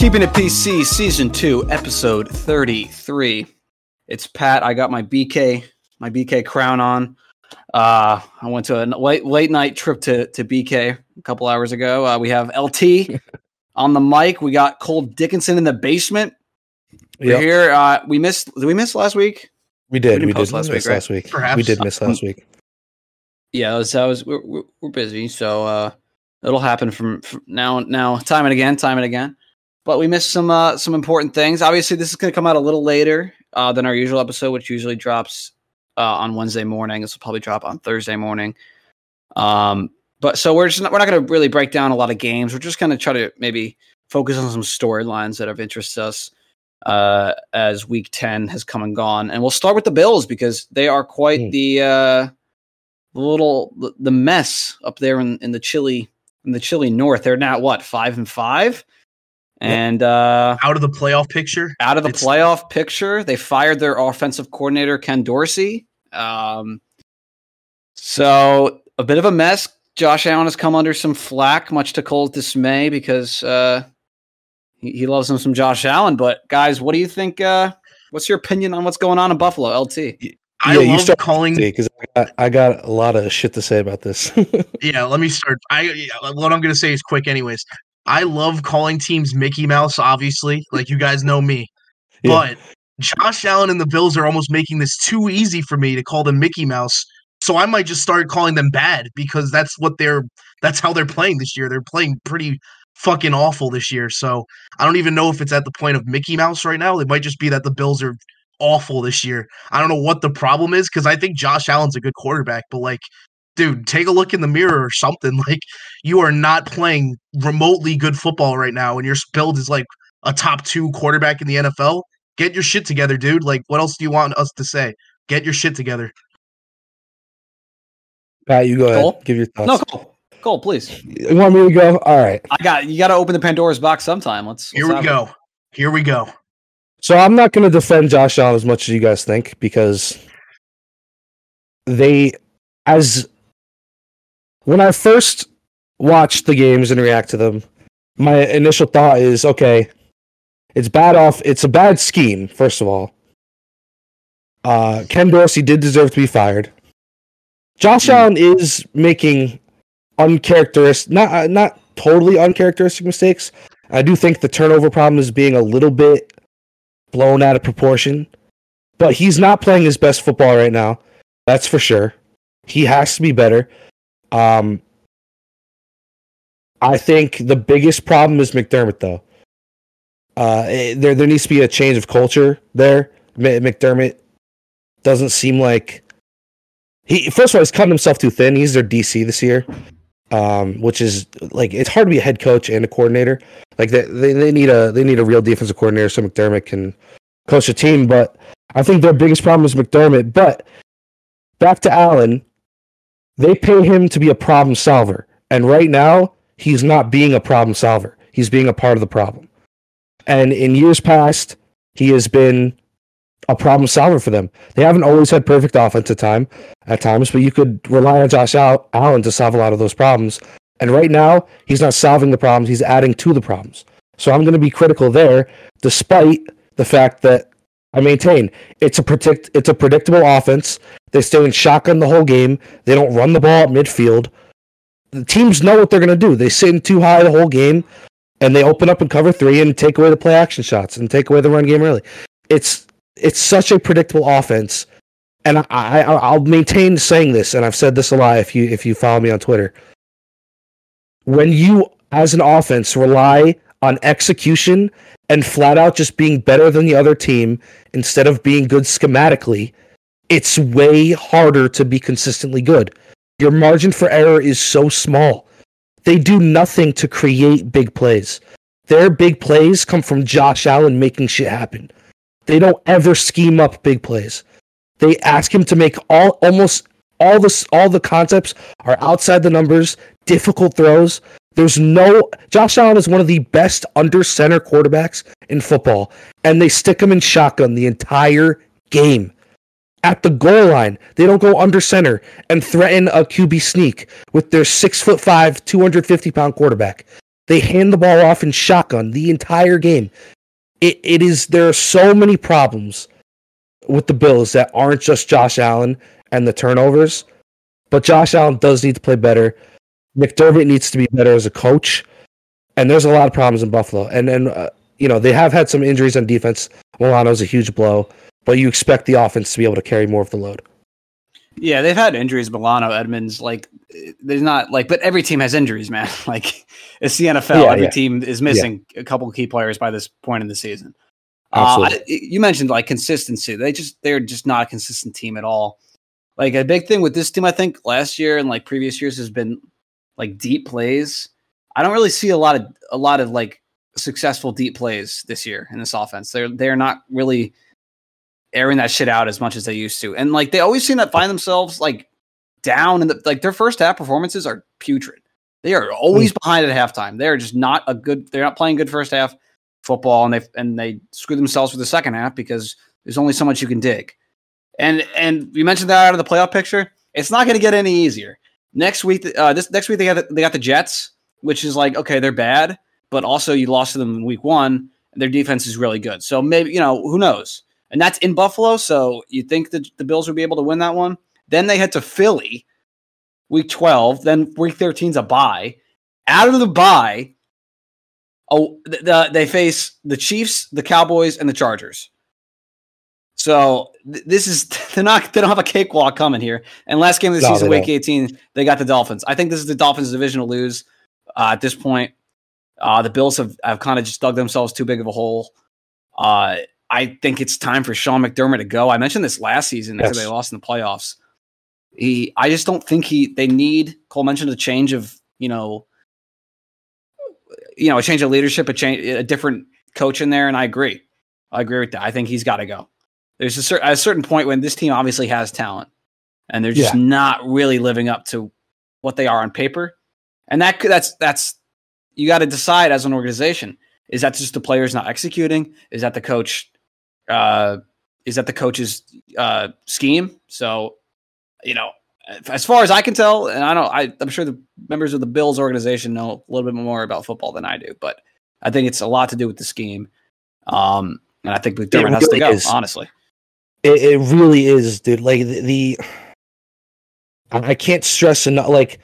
Keeping It PC, Season 2, Episode 33. It's Pat. I got my BK, my BK crown on. Uh, I went to a late, late night trip to, to BK a couple hours ago. Uh, we have LT on the mic. We got Cole Dickinson in the basement. We're Yep. here. Uh, we missed. Did we miss last week? We did. didn't We, post did last miss week, right? last week. Perhaps. We did miss last week. Yeah, I was. I was we're, we're, we're busy, so uh, it'll happen from, from now now time and again, time and again. But we missed some uh, some important things. Obviously, this is going to come out a little later uh, than our usual episode, which usually drops uh, on Wednesday morning. This will probably drop on Thursday morning. Um, but so we're just not, we're not going to really break down a lot of games. We're just going to try to maybe focus on some storylines that have interested us uh, as Week Ten has come and gone, and we'll start with the Bills because they are quite Hmm. the uh, little the- mess up there in, in the chilly in the chilly north. They're now what five and five. And uh, out of the playoff picture. out of the It's- playoff picture. They fired their offensive coordinator Ken Dorsey. Um, so a bit of a mess. Josh Allen has come under some flack, much to Cole's dismay, because uh, he, he loves him some Josh Allen. But guys, what do you think? Uh, what's your opinion on what's going on in Buffalo? LT. I yeah, you love start calling. because I got, I got a lot of shit to say about this. Yeah, let me start. I yeah, what I'm gonna say is quick, anyways. I love calling teams Mickey Mouse. Obviously, like you guys know me, Yeah. but Josh Allen and the Bills are almost making this too easy for me to call them Mickey Mouse. So I might just start calling them bad because that's what they're. That's how they're playing this year. They're playing pretty fucking awful this year. So I don't even know if it's at the point of Mickey Mouse right now. It might just be that the Bills are awful this year. I don't know what the problem is because I think Josh Allen's a good quarterback, but like, dude, take a look in the mirror or something. Like, you are not playing remotely good football right now, and your build is like a top two quarterback in the NFL. Get your shit together, dude. Like, what else do you want us to say? Get your shit together. Pat, you go ahead. Cole? Give your thoughts. No, Cole. Cole, please. You want me to go? All right. I got you. Got to open the Pandora's box sometime. Let's. Here let's we have it. go. Here we go. So I'm not going to defend Josh Allen as much as you guys think because they, as when I first watched the games and react to them, my initial thought is okay, it's bad off. It's a bad scheme. First of all, uh, Ken Dorsey did deserve to be fired. Josh Mm. Allen is making uncharacteristic, not uh, not totally uncharacteristic mistakes. I do think the turnover problem is being a little bit blown out of proportion. But he's not playing his best football right now. That's for sure. He has to be better. Um, I think the biggest problem is McDermott, though. Uh, eh, there there needs to be a change of culture there. M- McDermott doesn't seem like he. First of all, he's cutting himself too thin. He's their DC this year, um, which is like it's hard to be a head coach and a coordinator. Like they, they they need a they need a real defensive coordinator so McDermott can coach a team. But I think their biggest problem is McDermott. But back to Allen, they pay him to be a problem solver, and right now he's not being a problem solver. He's being a part of the problem. And in years past, he has been a problem solver for them. They haven't always had perfect offensive time at times, but you could rely on Josh Allen to solve a lot of those problems. And right now, he's not solving the problems, he's adding to the problems. So I'm going to be critical there, despite the fact that I maintain it's a predict it's a predictable offense. They stay in shotgun the whole game. They don't run the ball at midfield. The teams know what they're going to do. They sit in too high the whole game, and they open up and cover three and take away the play action shots and take away the run game early. It's it's such a predictable offense, and I, I I'll maintain saying this, and I've said this a lot. If you if you follow me on Twitter, when you as an offense rely on execution and flat out just being better than the other team instead of being good schematically, it's way harder to be consistently good. Your margin for error is so small. They do nothing to create big plays. Their big plays come from Josh Allen making shit happen. They don't ever scheme up big plays. They ask him to make all almost all the all the concepts are outside the numbers, difficult throws. There's no Josh Allen is one of the best under center quarterbacks in football, and they stick him in shotgun the entire game. At the goal line, they don't go under center and threaten a QB sneak with their six foot five, 250 pound quarterback. They hand the ball off in shotgun the entire game. It it is there are so many problems with the Bills that aren't just Josh Allen and the turnovers, but Josh Allen does need to play better. McDermott needs to be better as a coach, and there's a lot of problems in Buffalo. And then uh, you know they have had some injuries on defense. Milano's a huge blow, but you expect the offense to be able to carry more of the load. Yeah, they've had injuries. Milano, Edmonds, like there's not like, but every team has injuries, man. Like it's the NFL. Yeah, every yeah. team is missing a couple of key players by this point in the season. Uh, you mentioned like consistency. They just they're just not a consistent team at all. Like a big thing with this team, I think last year and like previous years has been like deep plays. I don't really see a lot of a lot of like successful deep plays this year in this offense. They're they're not really airing that shit out as much as they used to. And like they always seem to find themselves like down and the, like their first half performances are putrid. They are always hmm. behind at halftime. They're just not a good they're not playing good first half football and they and they screw themselves for the second half because there's only so much you can dig. And and you mentioned that out of the playoff picture. It's not going to get any easier. Next week, uh, this next week they got the, they got the Jets, which is like okay, they're bad, but also you lost to them in week one. Their defense is really good, so maybe you know who knows. And that's in Buffalo, so you think that the Bills would be able to win that one. Then they head to Philly, week twelve. Then week 13's a bye. Out of the bye, oh, th- the, they face the Chiefs, the Cowboys, and the Chargers. So th- this is they're not they don't have a cakewalk coming here. And last game of the No, season, week don't. 18, they got the Dolphins. I think this is the Dolphins' division to lose uh, at this point. Uh, the Bills have, have kind of just dug themselves too big of a hole. Uh, I think it's time for Sean McDermott to go. I mentioned this last season after they lost in the playoffs. He, I just don't think he. They need Cole mentioned a change of you know, you know, a change of leadership, a change, a different coach in there, and I agree. I agree with that. I think he's got to go. There's a, cer- a certain point when this team obviously has talent, and they're just Yeah. not really living up to what they are on paper, and that that's that's you got to decide as an organization: is that just the players not executing? Is that the coach? Uh, is that the coach's uh, scheme? So, you know, as far as I can tell, and I don't, I, I'm sure the members of the Bills organization know a little bit more about football than I do, but I think it's a lot to do with the scheme. Um, and I think McDermott has to really go, is. honestly. It, it really is, dude. Like the, the I can't stress enough. Like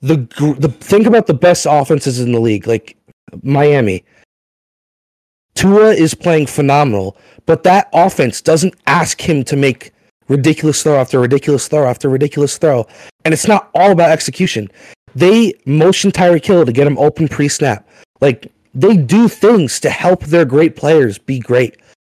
the the think about the best offenses in the league, like Miami. Tua is playing phenomenal, but that offense doesn't ask him to make ridiculous throw after ridiculous throw after ridiculous throw, and it's not all about execution. They motion Tyreek Hill to get him open pre-snap. Like they do things to help their great players be great.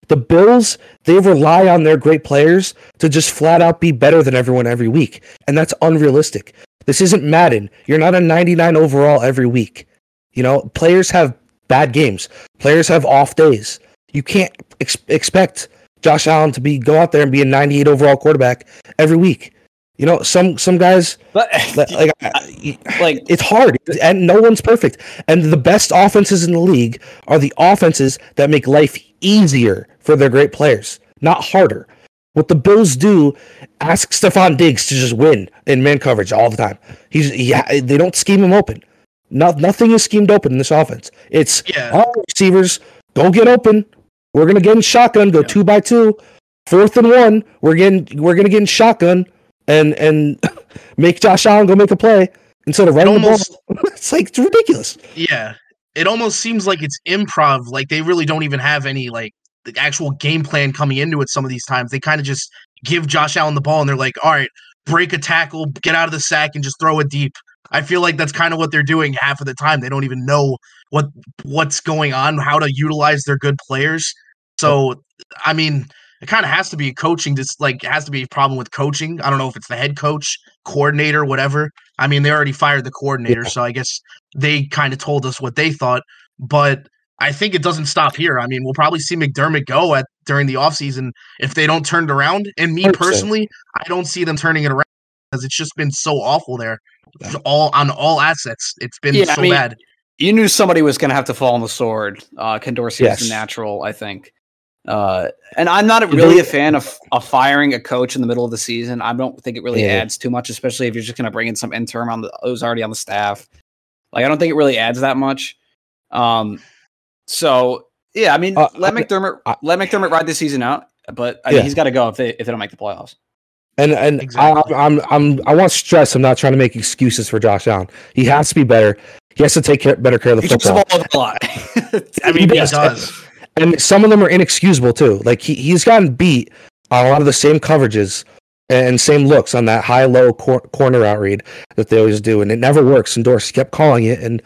The Bills, they rely on their great players to just flat out be better than everyone every week. And that's unrealistic. This isn't Madden. You're not a 99 overall every week. You know, players have bad games, players have off days. You can't ex- expect Josh Allen to be go out there and be a 98 overall quarterback every week. You know, some some guys But like, like like it's hard and no one's perfect and the best offenses in the league are the offenses that make life easier for their great players not harder what the bills do ask Stefon Diggs to just win in man coverage all the time he's he, they don't scheme him open not, nothing is schemed open in this offense it's Yeah. all receivers go get open we're gonna get in shotgun go Yeah. two by two fourth and one we're getting we're gonna get in shotgun and and make Josh Allen go make a play instead of running almost- the ball. it's like it's ridiculous. Yeah. It almost seems like it's improv. Like they really don't even have any like the actual game plan coming into it some of these times. They kind of just give Josh Allen the ball and they're like, all right, break a tackle, get out of the sack, and just throw it deep. I feel like that's kind of what they're doing half of the time. They don't even know what what's going on, how to utilize their good players. So I mean, it kind of has to be a coaching. Just like it has to be a problem with coaching. I don't know if it's the head coach, coordinator, whatever. I mean, they already fired the coordinator, Yeah. so I guess they kind of told us what they thought. But I think it doesn't stop here. I mean, we'll probably see McDermott go at during the offseason if they don't turn it around. And me 100%. personally, I don't see them turning it around because it's just been so awful there. All on all assets. It's been Yeah, I so mean, bad. you knew somebody was going to have to fall on the sword. Uh, Ken Dorsey Yes. was natural, I think. Uh, and I'm not really a fan of, of firing a coach in the middle of the season. I don't think it really Yeah. adds too much, especially if you're just going to bring in some interim on the who's already on the staff. Like I don't think it really adds that much. Um, so yeah, I mean, Uh, let I- McDermott I- let McDermott ride this season out, but I Yeah. mean, he's got to go if they if they don't make the playoffs. And and Exactly. I, I'm I'm I want to stress. I'm not trying to make excuses for Josh Allen. He has to be better. He has to take care, better care of the He keeps the football. ball a lot. I mean, He He yes, does. And some of them are inexcusable too. Like he he's gotten beat on a lot of the same coverages and same looks on that high low cor- corner out read that they always do, and it never works. And Dorsey kept calling it, and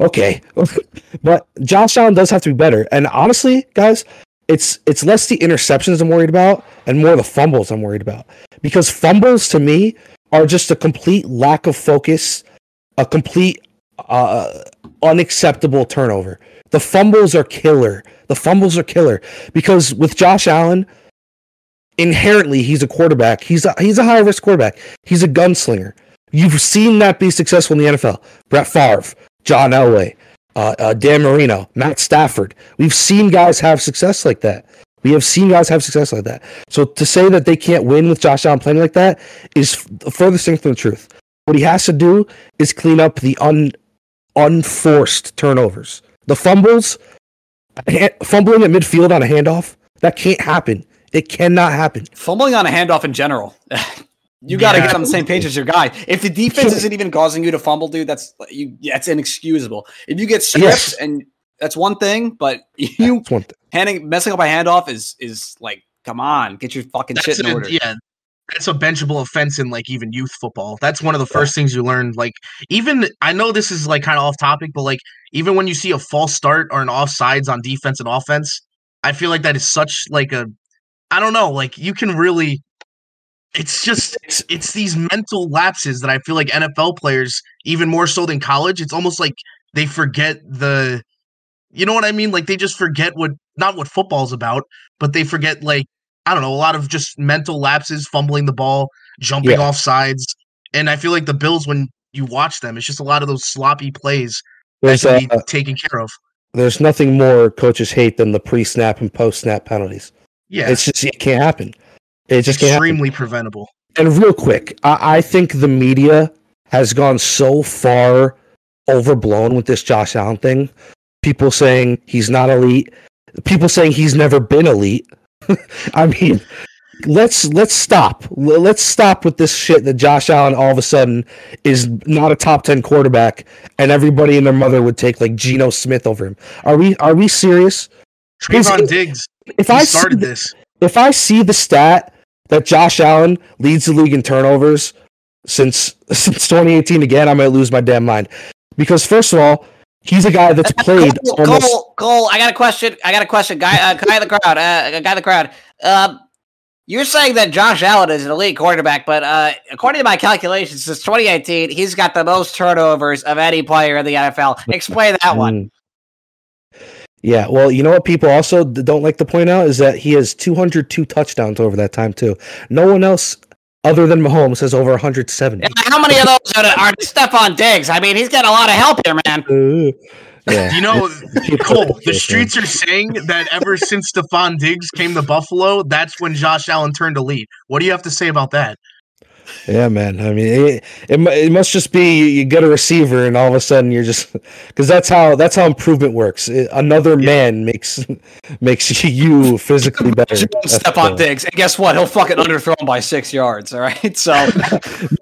okay, but Josh Allen does have to be better. And honestly, guys, it's it's less the interceptions I'm worried about and more the fumbles I'm worried about because fumbles to me are just a complete lack of focus, a complete uh, unacceptable turnover. The fumbles are killer. The fumbles are killer because with Josh Allen, inherently he's a quarterback. He's a, he's a high risk quarterback. He's a gunslinger. You've seen that be successful in the NFL. Brett Favre, John Elway, uh, uh, Dan Marino, Matt Stafford. We've seen guys have success like that. We have seen guys have success like that. So to say that they can't win with Josh Allen playing like that is f- the furthest thing from the truth. What he has to do is clean up the un unforced turnovers. The fumbles, ha- fumbling at midfield on a handoff, that can't happen. It cannot happen. fumbling on a handoff in general. you got to Yeah. get on the same page as your guy. If the defense isn't even causing you to fumble, dude, that's you. Yeah, it's inexcusable. If you get stripped Yes. and that's one thing, but you That's one thing. handing messing up a handoff is is like, come on, get your fucking That's shit in a- order. yeah, that's a benchable offense in like even youth football. That's one of the first things you learn. Like even I know this is like kind of off topic, but like even when you see a false start or an offsides on defense and offense, I feel like that is such like a I don't know, like you can really it's just It's- it's these mental lapses that I feel like NFL players even more so than college. It's almost like they forget the you know what I mean? Like they just forget what not what football's about, but they forget like I don't know, a lot of just mental lapses, fumbling the ball, jumping Yeah. off sides. And I feel like the Bills when you watch them, it's just a lot of those sloppy plays that There's can be uh, taken care of. there's nothing more coaches hate than the pre-snap and post-snap penalties. Yeah. It's just it can't happen. It just extremely preventable. And real quick, I, I think the media has gone so far overblown with this Josh Allen thing. People saying he's not elite. People saying he's never been elite. I mean, let's let's stop. Let's stop with this shit that Josh Allen all of a sudden is not a top ten quarterback, and everybody and their mother would take like Geno Smith over him. Are we are we serious? Trevon Diggs, If I started the- this. if I see the stat that Josh Allen leads the league in turnovers since since 2018 again, I might lose my damn mind. Because first of all, he's a guy that's played Cole, almost. Cole, Cole, I got a question. I got a question. Guy, uh, guy in the crowd. Uh, guy in the crowd. Um, you're saying that Josh Allen is an elite quarterback, but uh, according to my calculations, since 2018, he's got the most turnovers of any player in the NFL. Explain that one. Mm. Yeah, well, you know what people also don't like to point out is that he has 202 touchdowns over that time too. No one else other than Mahomes has over 170. How many of those are, are Stefon Diggs? I mean, he's got a lot of help here, man. Uh, yeah. You know, Cole, the streets are saying that ever since Stefon Diggs came to Buffalo, that's when Josh Allen turned to lead. What do you have to say about that? Yeah, man. I mean, it, it, it must just be you, you get a receiver, and all of a sudden you're just because that's how that's how improvement works. It- another man makes makes you physically better. That's Step on cool. Diggs, and guess what? He'll fucking underthrow him by six yards. All right, so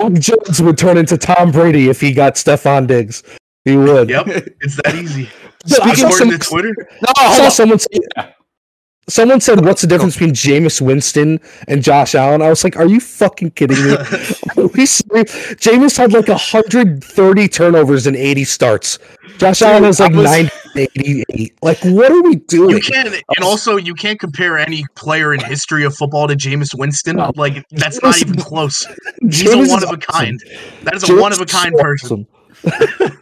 Mac Jones would turn into Tom Brady if he got Stefon Diggs. He would. Yep, it's that easy. I saw According to someone- Twitter, no, I hold saw on. someone say, someone said, "What's the difference between Jameis Winston and Josh Allen?" I was like, "Are you fucking kidding me?" Jameis had like 130 turnovers and 80 starts. Josh Allen has like was- 90, 88. Like, what are we doing? you can't, and also you can't compare any player in history of football to Jameis Winston. No. Like that's not even close. He's Jameis a one of a awesome. kind. That is a Jameis one of a kind so person.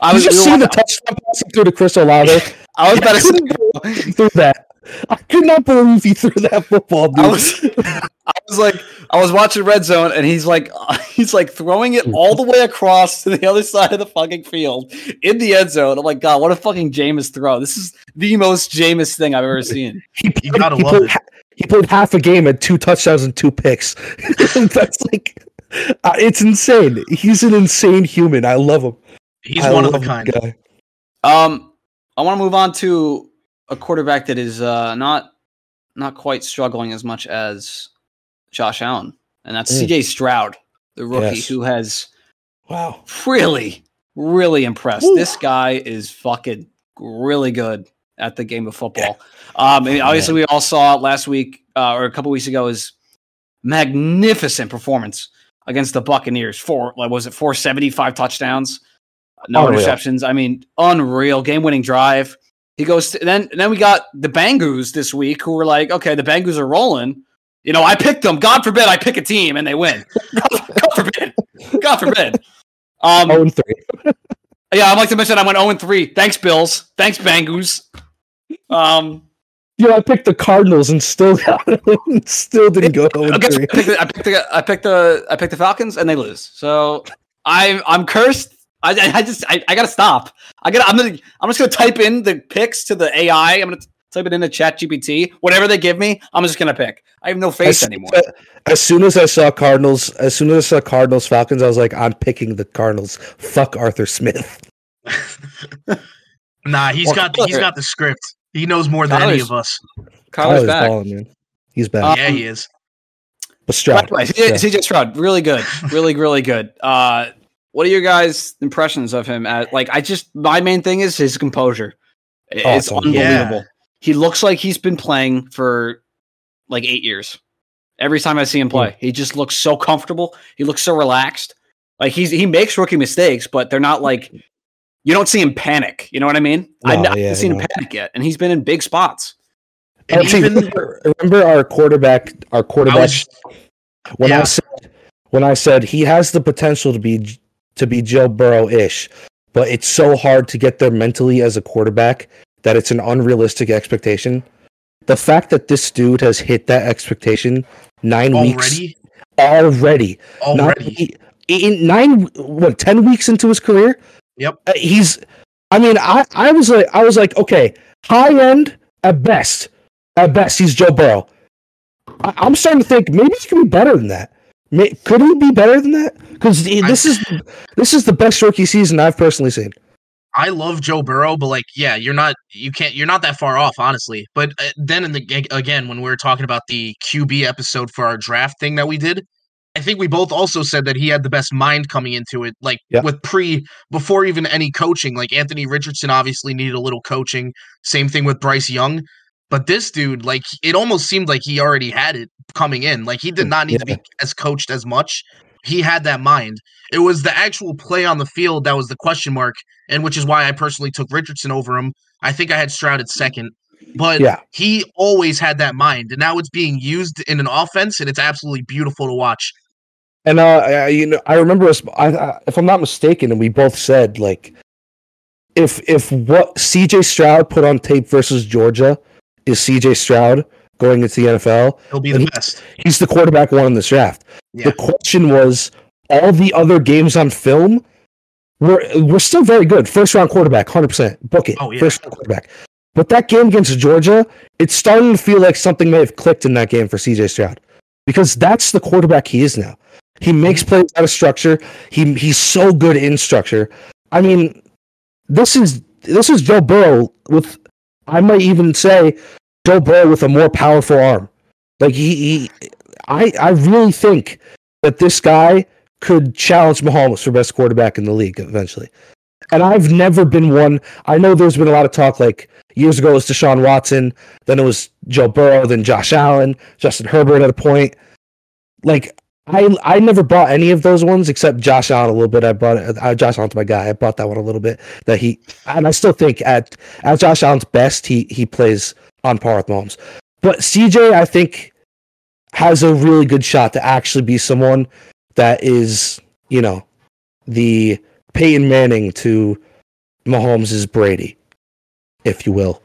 I Did was, you we were see the touchdown pass through to Chris Olave? I was about to say, threw that. I could not believe he threw that football, dude. I was, I was like, I was watching Red Zone, and he's like, he's like throwing it all the way across to the other side of the fucking field in the end zone. I'm like, God, what a fucking Jameis throw! This is the most Jameis thing I've ever seen. he, You gotta he love played, it. he played half a game at two touchdowns and two picks. That's like, uh, it's insane. He's an insane human. I love him. He's I one of a the kind. guy. Um, I want to move on to a quarterback that is uh, not not quite struggling as much as Josh Allen, and that's Mm. C.J. Stroud, the rookie Yes. who has Wow. really, really impressed. Woo. This guy is fucking really good at the game of football. Um, and obviously, we all saw last week uh, or a couple weeks ago. His magnificent performance against the Buccaneers. Four, like, was it four seventy five touchdowns, no Unreal. interceptions. I mean, unreal game winning drive. He goes to, then. Then we got the Bengals this week, who were like, okay, the Bengals are rolling. You know, I picked them. God forbid I pick a team and they win. God forbid. God forbid. Um, Oh, and three. yeah, I'd like to mention I went 0 and 3. Thanks, Bills. Thanks, Bengals. Um, You know, I picked the Cardinals and still got still didn't go 0 I guess I three. picked, the, I picked the I picked the I picked the Falcons and they lose. So I'm, I'm cursed. I, I I just I, I gotta stop. I gotta I'm gonna I'm just gonna type in the picks to the AI. I'm gonna type it into Chat GPT. Whatever they give me, I'm just gonna pick. I have no face As- anymore. As soon as I saw Cardinals, as soon as I saw Cardinals Falcons, I was like, I'm picking the Cardinals. Fuck Arthur Smith. Nah, he's Well, got Kyler- he's got the script. He knows more than any of us. Kyler's Kyler's back. balling, man. He's back. Um, yeah, he is. but Stroud. By the way, CJ, CJ Stroud, really good, really, really good. Uh, what are your guys' impressions of him? At like, I just my main thing is his composure. It's unbelievable. Yeah. He looks like he's been playing for like eight years. Every time I see him play, hmm. he just looks so comfortable. He looks so relaxed. Like he's he makes rookie mistakes, but they're not like you don't see him panic. You know what I mean? I've not yeah, seen him panic yet, and he's been in big spots. And Actually, even remember, remember our quarterback, our I quarterback was when I said when I said he has the potential to be to be Joe Burrow ish, but it's so hard to get there mentally as a quarterback that it's an unrealistic expectation. The fact that this dude has hit that expectation nine weeks already already, already. in nine what ten weeks into his career. Yep. Uh, he's. I mean, I I was like I was like okay, high end at best, at best he's Joe Burrow. I, I'm starting to think maybe he could be better than that. May, could he be better than that? Because this is this is the best rookie season I've personally seen. I love Joe Burrow, but like, yeah, you're not, you can't, you're not that far off, honestly. But uh, then, in the again, when we were talking about the QB episode for our draft thing that we did, I think we both also said that he had the best mind coming into it, like Yeah. with pre, before even any coaching. Like Anthony Richardson obviously needed a little coaching. Same thing with Bryce Young. But this dude, like, it almost seemed like he already had it coming in. Like he did not need to be as coached as much. He had that mind. It was the actual play on the field that was the question mark and which is why I personally took Richardson over him. I think I had Stroud at second, but Yeah. he always had that mind, and now it's being used in an offense, and it's absolutely beautiful to watch. And uh, I- you know, I remember us. I, I, if I'm not mistaken, and we both said like, if if what C.J. Stroud put on tape versus Georgia is C.J. Stroud going into the NFL, He'll be the he- best. he's the quarterback one in this draft. Yeah. The question was all the other games on film were were still very good. First round quarterback, hundred percent. Book it. Oh, yeah. First round quarterback. But that game against Georgia, it's starting to feel like something may have clicked in that game for CJ Stroud. Because that's the quarterback he is now. He makes Mm-hmm. plays out of structure. He he's so good in structure. I mean, this is this is Joe Burrow with I might even say Joe Burrow with a more powerful arm. Like he, he I I really think that this guy could challenge Mahomes for best quarterback in the league eventually. And I've never been one. I know there's been a lot of talk like years ago it was Deshaun Watson, then it was Joe Burrow, then Josh Allen, Justin Herbert at a point. Like I I never bought any of those ones except Josh Allen a little bit. I bought it. Uh, Josh Allen's my guy. I bought that one a little bit. That he and I still think at at Josh Allen's best, he he plays on par with Mahomes. But CJ, I think has a really good shot to actually be someone that is, you know, the Peyton Manning to Mahomes' Brady, if you will.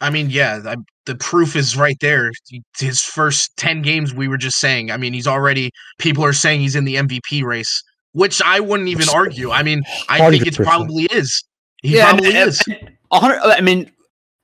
I mean, yeah, I, the proof is right there. His first 10 games, we were just saying. I mean, he's already, people are saying he's in the MVP race, which I wouldn't even argue. I mean, I think it probably is. He Yeah, probably and- is. A hundred. I mean,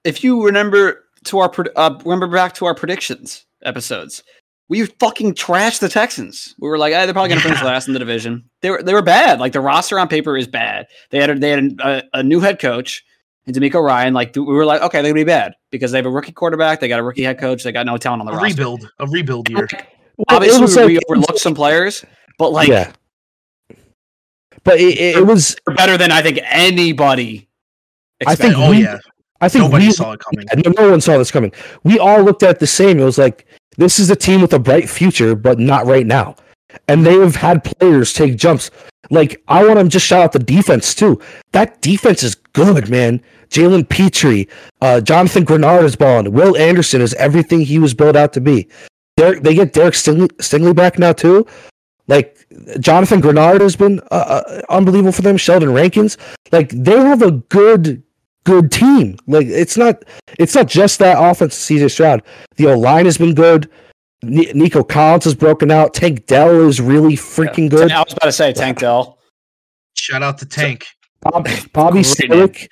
if you remember to our uh, remember back to our predictions episodes, we fucking trashed the Texans. We were like, eh, they're probably going to finish last in the division. They were they were bad. Like the roster on paper is bad. They had a, they had a, a new head coach and DeMeco Ryan. Like we were like, okay, they're gonna be bad because they have a rookie quarterback. They got a rookie head coach. They got no talent on the A roster. rebuild, a rebuild year. Well, Obviously, it we like- overlooked some players, but like yeah. But it, it, it was. better than I think anybody. I think expected. Oh we- yeah, I think nobody we, saw it coming. No, no one saw this coming. We all looked at the same. It was like this is a team with a bright future, but not right now. And they have had players take jumps. Like I want to just shout out the defense too. That defense is good, man. Jalen Pitre, uh, Jonathan Greenard is balling. Will Anderson is everything he was built out to be. Derek, they get Derek Stingley, Stingley back now too. Like Jonathan Greenard has been uh, uh, unbelievable for them. Sheldon Rankins, like they have a good, good team. Like it's not, it's not just that offense. CJ Stroud, the O line has been good. Ni- Nico Collins has broken out. Tank Dell is really freaking good. I was about to say Tank Dell. Shout out to Tank. Bob, Bobby Great Slowik.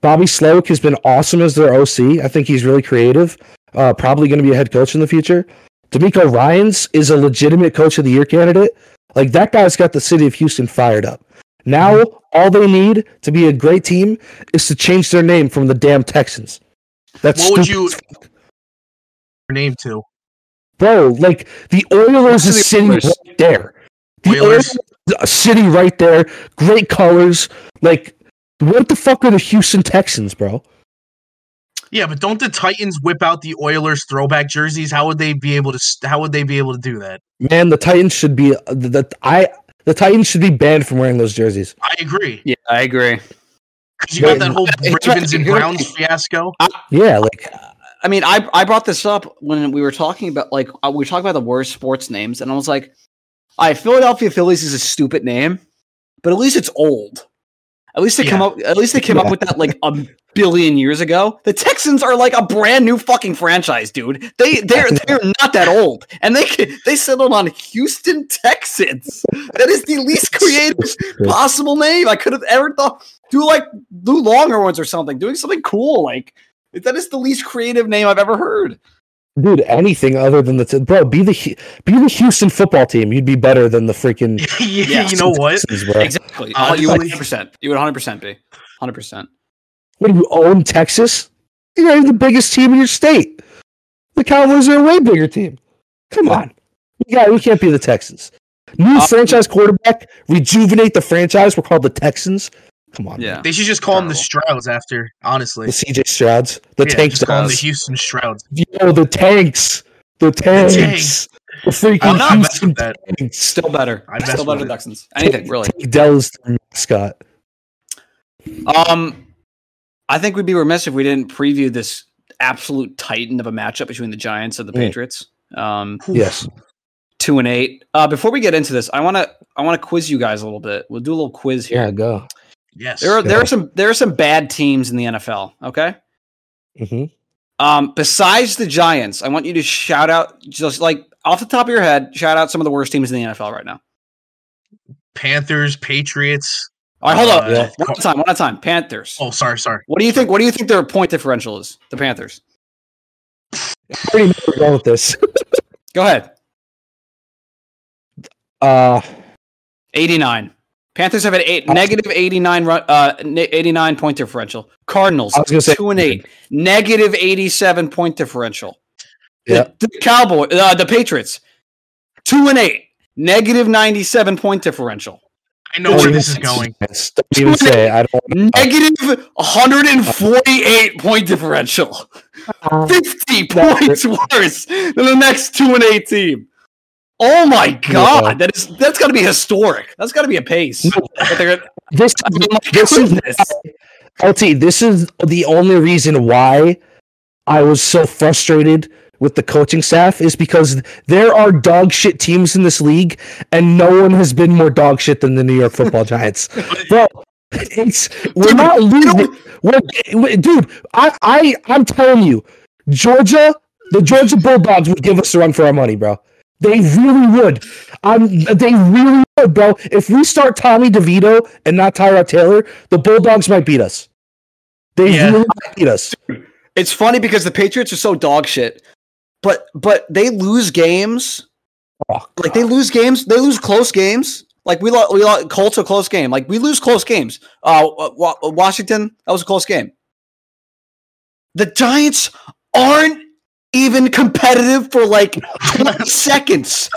Bobby Slowik has been awesome as their OC. I think he's really creative. Uh, probably going to be a head coach in the future. DeMeco Ryans is a legitimate coach of the year candidate. Like that guy's got the city of Houston fired up. Now all they need to be a great team is to change their name from the damn Texans. That's What would you- name too. bro? Like the Oilers is sitting Oilers. right there. The Oilers. Oilers, a city right there. Great colors. Like what the fuck are the Houston Texans, bro? Yeah, but don't the Titans whip out the Oilers throwback jerseys? How would they be able to? How would they be able to do that? Man, the Titans should be uh, the, the I the Titans should be banned from wearing those jerseys. I agree Yeah, I agree. because you got that whole Ravens and Browns fiasco. Yeah, like I mean, I I brought this up when we were talking about like uh, we were talking about the worst sports names, and I was like, "I Philadelphia Phillies is a stupid name, but at least it's old. At least they come up. At least they came up with that like a billion years ago. The Texans are like a brand new fucking franchise, dude. They they're they're not that old, and they they settled on Houston Texans. That is the least creative possible name I could have ever thought. Do like do longer ones or something. Doing something cool like. That is the least creative name I've ever heard. Dude, anything other than the t- bro, be the be the Houston football team. You'd be better than the freaking yeah, Yeah, you know what? Texans, bro. Exactly. Oh, you would 100. percent You would 100 percent be 100. percent What do you own Texas? You're not even the biggest team in your state. The Cowboys are a way bigger team. Come on, we got we can't be the Texans. New Um, franchise quarterback, rejuvenate the franchise. We're called the Texans. Come on, Yeah. They should just call them the Strouds after. Honestly, the CJ Strouds, the yeah, tanks, just call them the Houston Strouds. Yo, the tanks, the tanks, The, tanks. the freaking I'm not Houston that. tanks. Still better. I'd Still better than. Texans. Anything really. Tank Dell is their mascot. Um, I think we'd be remiss if we didn't preview this absolute titan of a matchup between the Giants and the Mm. Patriots. Um, Yes. two and eight. Uh, before we get into this, I want to I want to quiz you guys a little bit. We'll do a little quiz here. Yeah, go. Yes. There are there are some there are some bad teams in the NFL. Okay. hmm Um, besides the Giants, I want you to shout out just like off the top of your head, shout out some of the worst teams in the NFL right now. Panthers, Patriots. All right, hold up. Uh, Yeah. One at a time, one at a time. Panthers. Oh, sorry, sorry. What do you think? What do you think their point differential is? The Panthers. I already know we're going with this. Go ahead. Uh, 89. Panthers have an eight, negative 89 run, uh, 89 point differential. Cardinals I was gonna say- two and eight, negative 87 point differential. Yeah. the Cowboy, uh, the Patriots, two and eight, negative 97 point differential. I know Don't where this is going. Don't even say. I don't. Negative 148 point differential. 50 points worse than the next two and eight team. Oh my god, Yeah. that is that's got to be historic. That's got to be a pace. They're- This, oh I mean, this is. LT. This is the only reason why I was so frustrated with the coaching staff is because there are dog shit teams in this league, and no one has been more dog shit than the New York Football Giants, bro. It's we're Dude, not losing. We're, dude, I, I, I'm telling you, Georgia, the Georgia Bulldogs would give us a run for our money, bro. They really would. Um, they really would, bro. If we start Tommy DeVito and not Tyrod Taylor, the Bulldogs might beat us. They Yeah. really might beat us. It's funny because the Patriots are so dog shit. but but they lose games. Oh, Like they lose games. They lose close games. Like we lost, we lost Colts a close game. Like we lose close games. Uh, Washington that was a close game. The Giants aren't even competitive for like 20 seconds.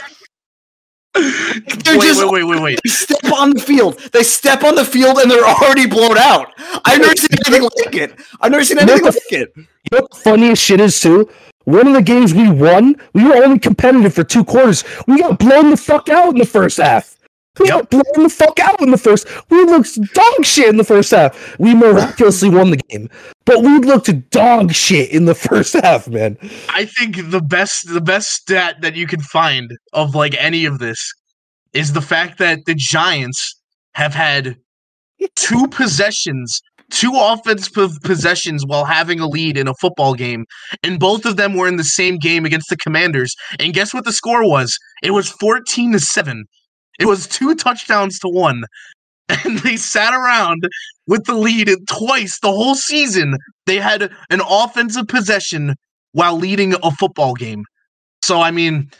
They're wait, just- wait, wait, wait, wait. They step on the field. They step on the field and they're already blown out. I've never seen anything like it. I've never seen anything like it. You know what the funniest shit is too? One of the games we won, we were only competitive for two quarters. We got blown the fuck out in the first half. We got blown the fuck out in the first. We looked dog shit in the first half. We miraculously won the game, but we looked dog shit in the first half, man. I think the best the best stat that you can find of like any of this is the fact that the Giants have had two possessions, two offensive possessions while having a lead in a football game, and both of them were in the same game against the Commanders. And guess what the score was? It was 14 to 7. It was two touchdowns to one. And they sat around with the lead twice the whole season. They had an offensive possession while leading a football game. So I mean,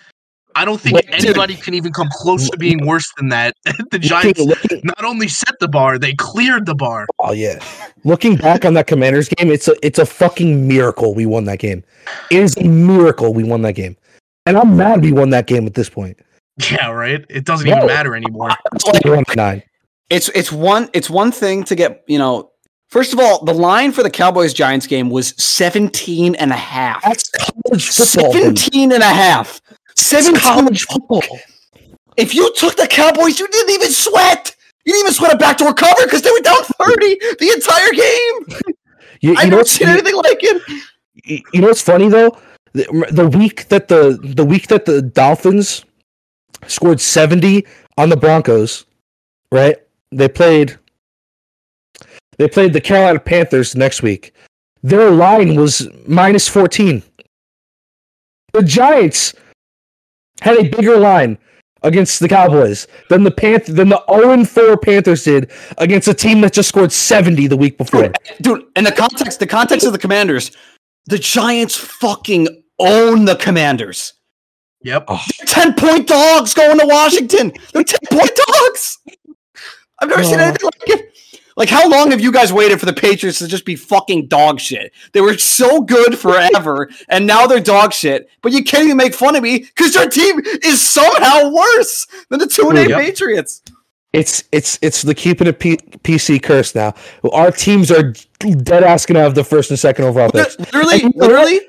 I don't think Wait, dude. anybody can even come close to being worse than that. the Giants Looking- looking- not only set the bar, they cleared the bar. oh yeah. Looking back on that Commanders game, it's a it's a fucking miracle we won that game. It is a miracle we won that game, and I'm mad we won that game at this point. Yeah, right. It doesn't No. even matter anymore. We're. It's it's one it's one thing to get, you know, first of all, the line for the Cowboys Giants game was 17 and a half. That's college football. dude. 17 and a half. That's 17 college football. If you took the Cowboys, you didn't even sweat. You didn't even sweat a backdoor cover because they were down 30 the entire game. You, you I've know never seen anything like it. you you know what's funny though? The, the week that the the week that the Dolphins scored 70 on the Broncos, right? They played they played the Carolina Panthers next week. Their line was minus 14. The Giants had a bigger line against the Cowboys than the Panth- than the 0 4 Panthers did against a team that just scored 70 the week before. Dude, in the context, the context of the Commanders, the Giants fucking own the Commanders. Yep. 10 point dogs going to Washington. They're 10 point dogs. I've never seen Oh. anything like it. Like, how long have you guys waited for the Patriots to just be fucking dog shit? They were so good forever, and now they're dog shit. But you can't even make fun of me because your team is somehow worse than the two and eight Yep. Patriots. It's it's it's the keeping it P- PC curse now. Our teams are dead ass gonna have the first and second overall picks. Literally, And you know what? literally.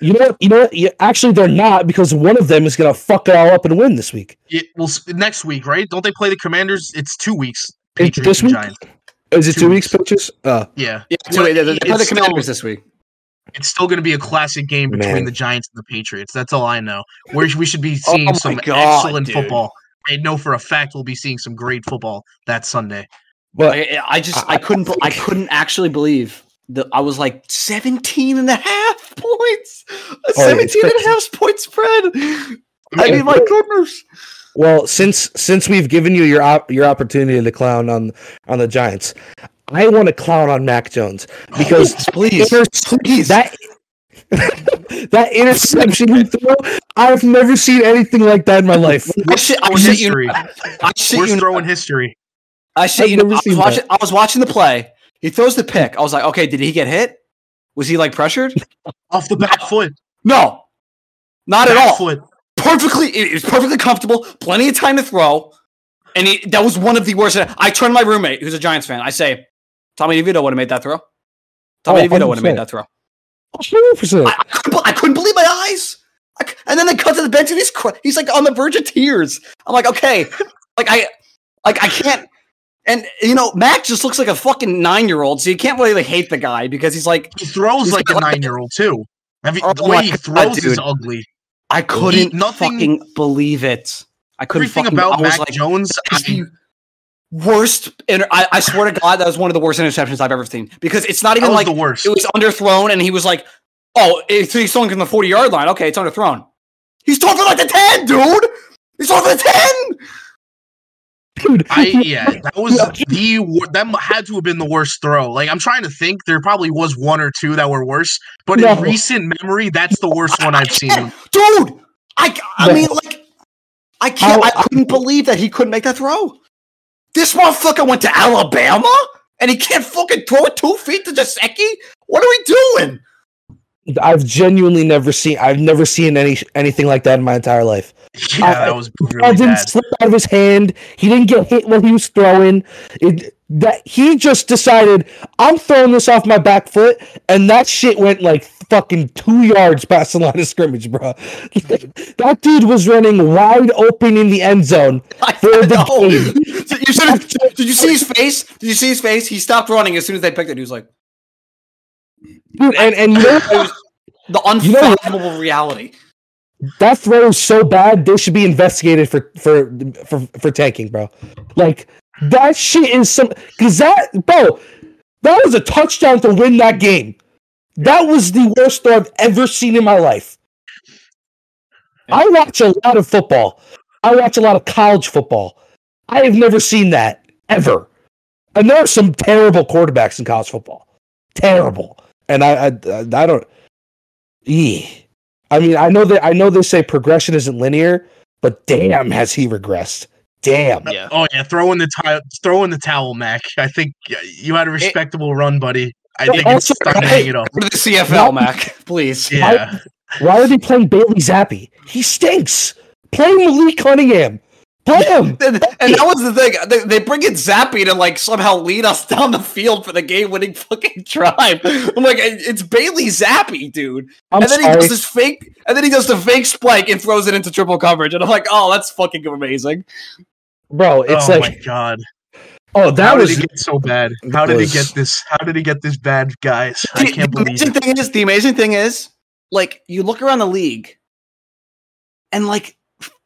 You know, what? you know, what? Yeah, actually, they're not because one of them is gonna fuck it all up and win this week. It, well, next week, right? Don't they play the Commanders? It's two weeks. Is it Patriots this week? Giants. Is it Two two weeks, weeks. pitches? Uh, Yeah. Yeah, so Well, wait, they, they play the it's still- Commanders this week. It's still going to be a classic game between Man. the Giants and the Patriots. That's all I know. Where we should be Oh seeing my some God, excellent dude. football. I know for a fact we'll be seeing some great football that Sunday. but I, I just I couldn't I couldn't actually believe that I was like 17 and a half points. A Oh, 17 and a half point spread. I mean, my goodness. well, since since we've given you your op- your opportunity to clown on on the Giants, I want to clown on Mac Jones because please, inter- please. that that interception he threw, I've never seen anything like that in my life. I shit, I shit you. I shit Worst you, throw in history. I shit you. know, I was watching. I was watching the play. He throws the pick. I was like, okay, did he get hit? Was he like pressured? Off the back foot. No, not at all. foot. perfectly it was perfectly comfortable plenty of time to throw and he, that was one of the worst i turned to my roommate who's a giants fan i say tommy devito would have made that throw tommy Oh, devito would have made that throw 100%. I, I, couldn't, I couldn't believe my eyes I c- and then they cut to the bench and he's he's like on the verge of tears i'm like okay like i like i can't and you know mac just looks like a fucking nine-year-old so you can't really hate the guy because he's like He throws He's like a nine year old too. Have you, Oh the way he God, throws is ugly. i couldn't nothing- fucking believe it i couldn't Everything fucking, about I Mac like, Jones, I, worst. Inter- I, I swear to God, that was one of the worst interceptions I've ever seen because it's not even like the worst. it was underthrown, and he was like, "Oh, it's, he's throwing from the forty yard line. Okay, it's underthrown. He's throwing for like the ten, dude. He's throwing for the ten. Dude. I yeah, that was the that had to have been the worst throw. Like I'm trying to think, there probably was one or two that were worse, but No. in recent memory, that's the worst one I've seen. dude. I I No. mean, like, I can't. Oh, How- I couldn't believe that he couldn't make that throw. This motherfucker went to Alabama and he can't fucking throw it two feet to Jaceki. What are we doing? I've genuinely never seen. I've never seen any anything like that in my entire life. Yeah, I- that was ball really didn't bad. slip out of his hand. He didn't get hit when he was throwing. It, that he just decided I'm throwing this off my back foot, and that shit went like fucking two yards past the line of scrimmage, bro. that dude was running wide open in the end zone. For the know. game. You should have. Did you see his face? Did you see his face? He stopped running as soon as they picked it. He was like, Dude, and and you know, the You know unfathomable reality. that throw is so bad they should be investigated for for for for tanking, bro. Like that shit is some because that bro, that was a touchdown to win that game. That was the worst throw I've ever seen in my life. I watch a lot of football. I watch a lot of college football. I have never seen that ever. And there are some terrible quarterbacks in college football. Terrible. And I I, I don't. Eeh. I mean, I know that I know they say progression isn't linear, but damn, has he regressed? Damn. Yeah. Oh yeah, throw in the towel, throw in the towel, Mac. I think uh, you had a respectable run, buddy. I think Also, it's starting to hang it up. Go to the CFL, Mac, please. Yeah, Why are they playing Bailey Zappe? He stinks. Play Malik Cunningham. Play him. And, and that was the thing. They, they bring in Zappe to like somehow lead us down the field for the game-winning fucking drive. I'm like, it's Bailey Zappe, dude. I'm and then he does this fake, and then he does the fake spike and throws it into triple coverage. And I'm like, oh, that's fucking amazing. Bro, it's oh like my god, oh that how was did it get so bad? How did it was- get this? How did it get this bad, guys? I can't the believe amazing it. thing is, the amazing thing is, like, you look around the league, and like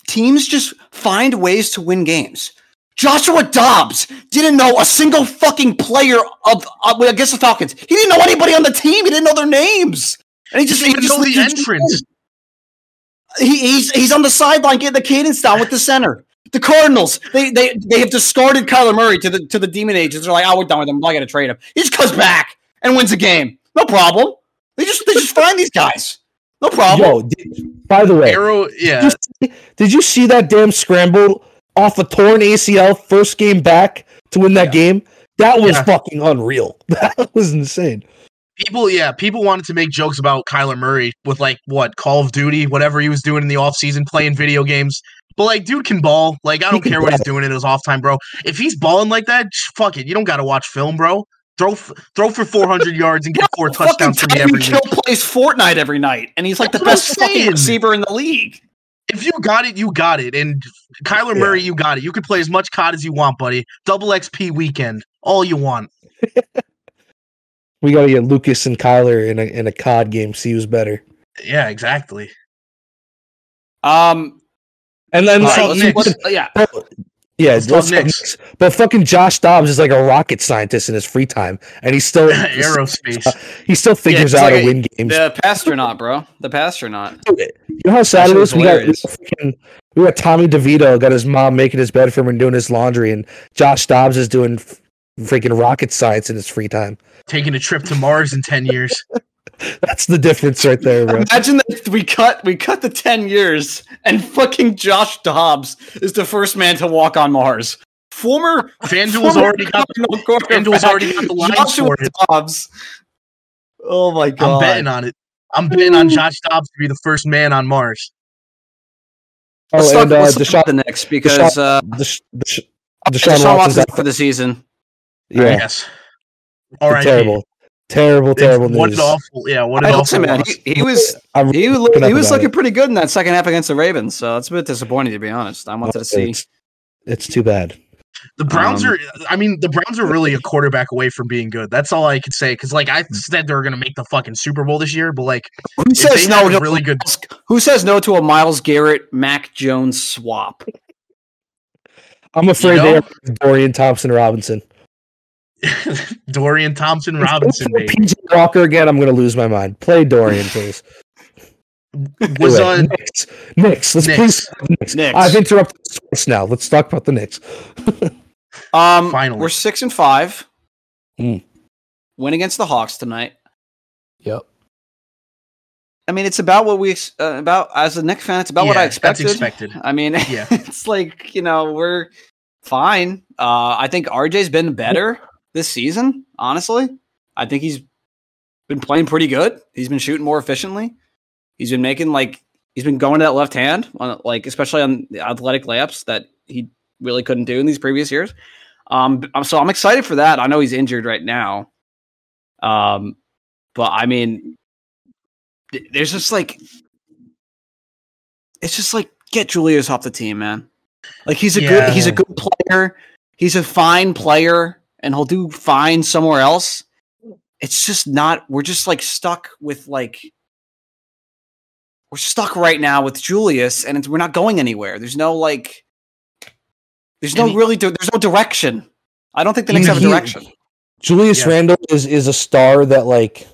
teams just find ways to win games. Joshua Dobbs didn't know a single fucking player of, uh, well, I guess the Falcons. He didn't know anybody on the team. He didn't know their names, and he just even he just know the entrance. He, he's he's on the sideline getting the cadence down with the center. The Cardinals, they they they have discarded Kyler Murray to the to the demon agents. They're like, oh, we're done with him. I'm not gonna trade him. He just comes back and wins a game. No problem. They just they just find these guys. No problem. yo. Did, by the way, Arrow, yeah. did you, see, did you see that damn scramble off a torn ACL first game back to win that Yeah. game? That was Yeah. fucking unreal. That was insane. people yeah people wanted to make jokes about kyler murray with like what call of duty whatever he was doing in the offseason playing video games but like dude can ball like i don't care what he's doing in his off time bro if he's balling like that fuck it you don't gotta watch film bro throw throw for 400 yards and get four touchdowns for me Tyreek every Hill week plays Fortnite every night, and he's like That's the best fucking receiver in the league. if you got it you got it and kyler Yeah. murray you got it you can play as much cod as you want buddy double xp weekend all you want We got to get Lucas and Kyler in a in a COD game. See who's better. yeah exactly Um, And then all Let's right, talk let's- Knicks. let's- yeah, yeah, Let's let's talk talk Knicks. Knicks. But fucking Josh Dobbs is like a rocket scientist in his free time, and he still aerospace he still figures it's out like how a- to win games. the pastronaut, bro. The pastronaut. You know how sad That it shit is? was We got, we, got freaking- we got Tommy DeVito got his mom making his bed for him and doing his laundry, and Josh Dobbs is doing freaking rocket science in his free time. taking a trip to mars in 10 years That's the difference right there, bro. Imagine that we cut we cut the ten years, and fucking Josh Dobbs is the first man to walk on Mars. Former FanDuel's former already got Cardinal FanDuel's already got the lines Joshua for it. Dobbs. Oh my god! I'm betting on it. I'm betting on Josh Dobbs to be the first man on Mars. Let's Oh, talk, uh, let's talk Deshaun, about the Next because Deshaun- uh, Desha- Desha- Deshaun, Deshaun Watson's Watson's out out for the season. yeah, Yes. All right. terrible, terrible, terrible What news. an awful. Yeah. What an I awful. man. He, he was he, really looked, looking he was looking it. pretty good in that second half against the Ravens. So it's a bit disappointing to be honest. I wanted to see. It's, it's too bad. The Browns Um, are. I mean, the Browns are really a quarterback away from being good. That's all I could say. Because like I said, they're going to make the fucking Super Bowl this year, but like Who says no to a really good. Who says no to a Myles Garrett Mac Jones swap? I'm afraid know? they are Dorian Thompson Robinson. Dorian Thompson Robinson, Play baby. PJ Walker again. I'm gonna lose my mind. Play Dorian, please. Was Anyway, uh, Knicks. Knicks. Let's Knicks. please. Knicks. Knicks. I've interrupted twice now. Let's talk about the Knicks. Um, Finally. we're six and five. Hmm. Win against the Hawks tonight. Yep. I mean, it's about what we uh, about as a Knicks fan. It's about what I expected. That's expected. I mean, Yeah. it's like you know we're fine. Uh, I think RJ's been better this season. Honestly, I think he's been playing pretty good. He's been shooting more efficiently. He's been making like he's been going to that left hand, on, like especially on the athletic layups that he really couldn't do in these previous years. Um, so I'm excited for that. I know he's injured right now. Um, but I mean, there's just like it's just like get Julius off the team, man. Like he's a good he's a good player. He's a fine player and he'll do fine somewhere else. It's just not we're just like stuck with like we're stuck right now with Julius and it's, we're not going anywhere. There's no like there's no he- really there's no direction. I don't think the He- Knicks have a he- direction. Julius Yeah. Randle is is a star that like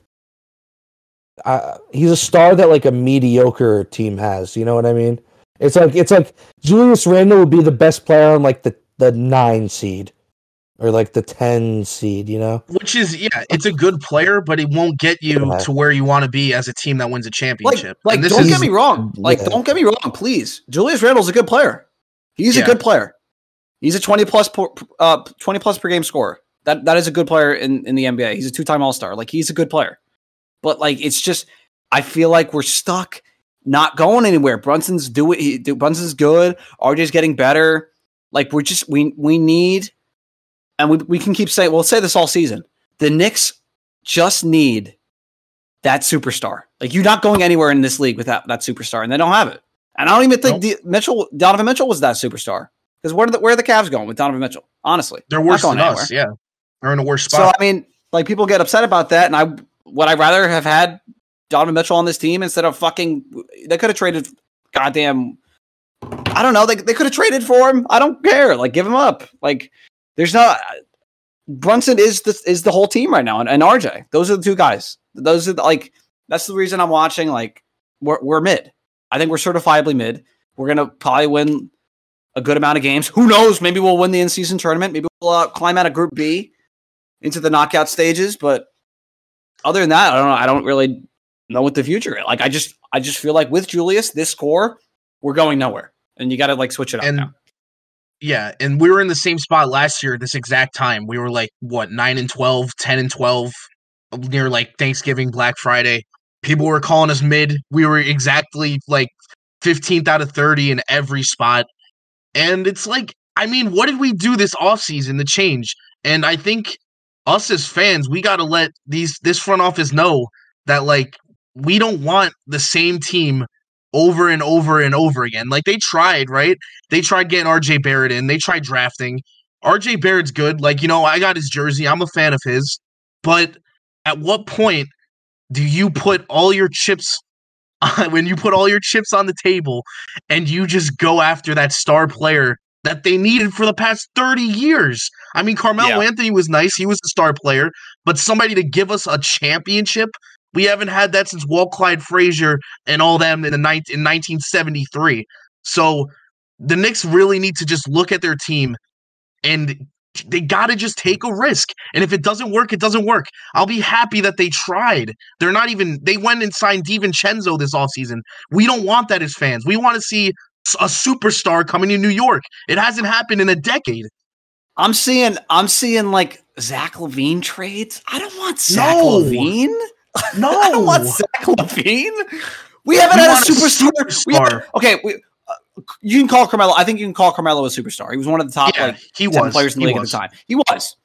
uh, he's a star that like a mediocre team has. You know what I mean? It's like it's like Julius Randle would be the best player on like the the nine seed or like the ten seed. You know? Which is yeah, it's a good player, but it won't get you Yeah. to where you want to be as a team that wins a championship. like and this don't is get me wrong. Like, Yeah. don't get me wrong, please. Julius Randle's a good player. He's a good player. He's a twenty plus per, uh twenty plus per game scorer. That that is a good player in in the NBA. He's a two time All Star. Like he's a good player. But like it's just, I feel like we're stuck, not going anywhere. Brunson's do it. He, do, Brunson's good. RJ's getting better. Like we're just we we need, and we we can keep saying we'll say this all season. The Knicks just need that superstar. Like you're not going anywhere in this league without that superstar, and they don't have it. And I don't even think the, Mitchell Donovan Mitchell was that superstar. Because where are the where are the Cavs going with Donovan Mitchell? Honestly, they're worse than anywhere. us. Yeah, they're in a worse spot. So. I mean, like people get upset about that, and I would I rather have had Donovan Mitchell on this team instead of fucking. They could have traded, goddamn. I don't know. They they could have traded for him. I don't care. Like give him up. Like there's not Brunson is the is the whole team right now, and, and RJ. Those are the two guys. Those are the, like that's the reason I'm watching. Like we're we're mid. I think we're certifiably mid. We're gonna probably win a good amount of games. Who knows? Maybe we'll win the in season tournament. Maybe we'll uh, climb out of Group B into the knockout stages. But other than that, I don't know. I don't really know what the future is. Like I just I just feel like with Julius, this score, we're going nowhere, and you got to like switch it up And now. Yeah, and we were in the same spot last year this exact time. We were like what nine and 12, 10 and twelve, near like Thanksgiving, Black Friday. People were calling us mid. We were exactly like fifteenth out of thirty in every spot. And it's like, I mean, what did we do this offseason to change? And I think us as fans, we got to let these this front office know that like we don't want the same team over and over and over again. Like they tried, right? They tried getting RJ Barrett in. They tried drafting. RJ Barrett's good. Like, you know, I got his jersey. I'm a fan of his. But at what point do you put all your chips when you put all your chips on the table and you just go after that star player that they needed for the past 30 years? I mean, Carmelo Yeah. Anthony was nice. He was a star player, but somebody to give us a championship, we haven't had that since Walt Clyde Frazier and all them in the night in 1973. So the Knicks really need to just look at their team and they got to just take a risk. And if it doesn't work, it doesn't work. I'll be happy that they tried. They're not even they went and signed DiVincenzo this offseason. We don't want that as fans. We want to see a superstar coming to New York. It hasn't happened in a decade. I'm seeing I'm seeing like Zach LaVine trades. I don't want Zach No. LaVine. No. I don't want Zach LaVine. We haven't We had a superstar. We superstar. have- okay, we, uh, you can call Carmelo. I think you can call Carmelo a superstar. He was one of the top yeah, like he ten was. players in the He league was. at the time. He was,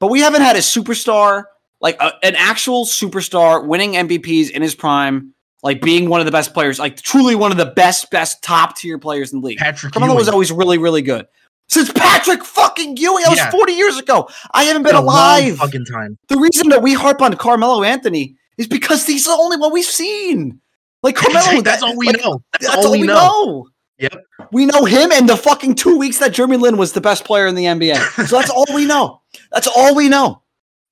but we haven't had a superstar like a, an actual superstar winning MVPs in his prime, like being one of the best players, like truly one of the best, best top tier players in the league. Patrick Carmelo was always really, really good. Since Patrick fucking Ewing, that was Yeah. 40 years ago. I haven't been Been a long alive. fucking time. The reason that we harp on Carmelo Anthony is because he's the only one we've seen. Like Carmelo, that's that- all we like, know. That's, That's all we know. know. Yep. We know him and the fucking two weeks that Jeremy Lin was the best player in the NBA. So that's all we know. That's all we know.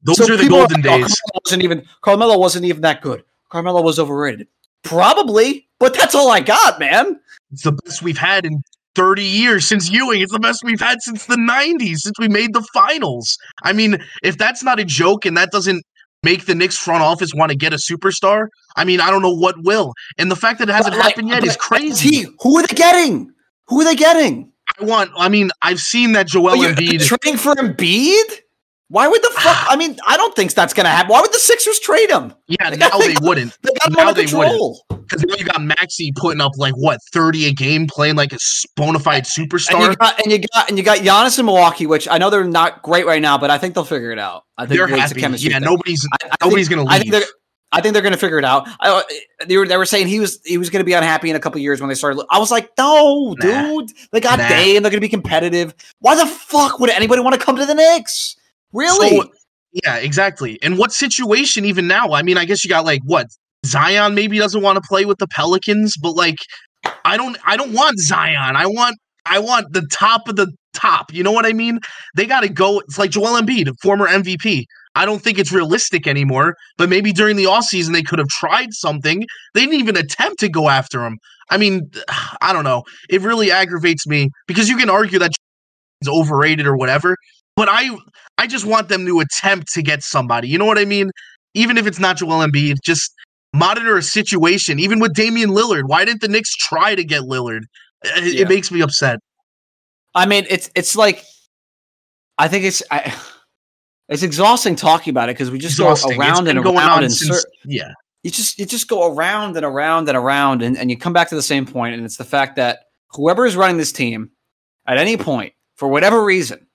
Those So are the golden like, oh, days. Carmelo wasn't even Carmelo wasn't even that good. Carmelo was overrated. Probably, but that's all I got, man. It's the best we've had in 30 years since Ewing. It's the best we've had since the 90s, since we made the finals. I mean, if that's not a joke and that doesn't make the Knicks front office want to get a superstar, I mean, I don't know what will. And the fact that it hasn't like, happened yet is crazy. Who are they getting? Who are they getting? I want, I mean, I've seen that Joel Are you Embiid. trading for Embiid? Why would the ah. fuck? I mean, I don't think that's gonna happen. Why would the Sixers trade him? yeah, They now they wouldn't. They got him Now under they wouldn't. control. Because now you got Maxey putting up like what, 30 a game, playing like a bona fide And superstar. you got and you got and you got Giannis in Milwaukee, which I know they're not great right now, but I think they'll figure it out. I think They're happy. chemistry Yeah, thing. nobody's I- I nobody's think- gonna leave. I think they're I think they're going to figure it out. I, uh, they were they were saying he was he was going to be unhappy in a couple years when they started. I was like, no, Nah. dude. They got Nah. Dame. They're going to be competitive. Why the fuck would anybody want to come to the Knicks? Really? So, yeah, exactly. And what situation even now? I mean, I guess you got like what Zion maybe doesn't want to play with the Pelicans, but like I don't I don't want Zion. I want I want the top of the top. You know what I mean? They got to go. It's like Joel Embiid, former MVP. I don't think it's realistic anymore, but maybe during the offseason they could have tried something. They didn't even attempt to go after him. I mean, I don't know. It really aggravates me because you can argue that is overrated or whatever, but I I just want them to attempt to get somebody. You know what I mean? Even if it's not Joel Embiid, just monitor a situation. Even with Damian Lillard, why didn't the Knicks try to get Lillard? It, Yeah. it makes me upset. I mean, it's it's like I think it's I, it's exhausting talking about it because we just Exhausting. go around and around and since yeah. you just you just go around and around and around and, and you come back to the same point and it's the fact that whoever is running this team at any point for whatever reason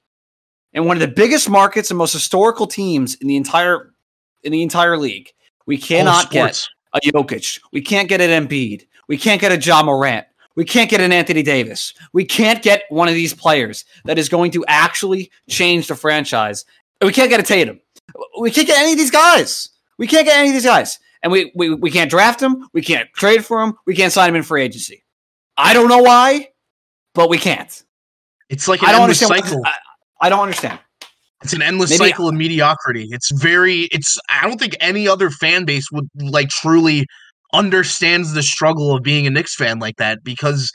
in one of the biggest markets and most historical teams in the entire in the entire league we cannot get a Jokic we can't get an Embiid we can't get a Ja Morant we can't get an Anthony Davis we can't get one of these players that is going to actually change the franchise we can't get a Tatum we can't get any of these guys we can't get any of these guys. And we, we, we can't draft him. We can't trade for him. We can't sign him in free agency. I don't know why, but we can't. It's like I don't understand. cycle. I, I don't understand. It's an endless Maybe- cycle of mediocrity. It's very it's I don't think any other fan base would like truly understands the struggle of being a Knicks fan like that because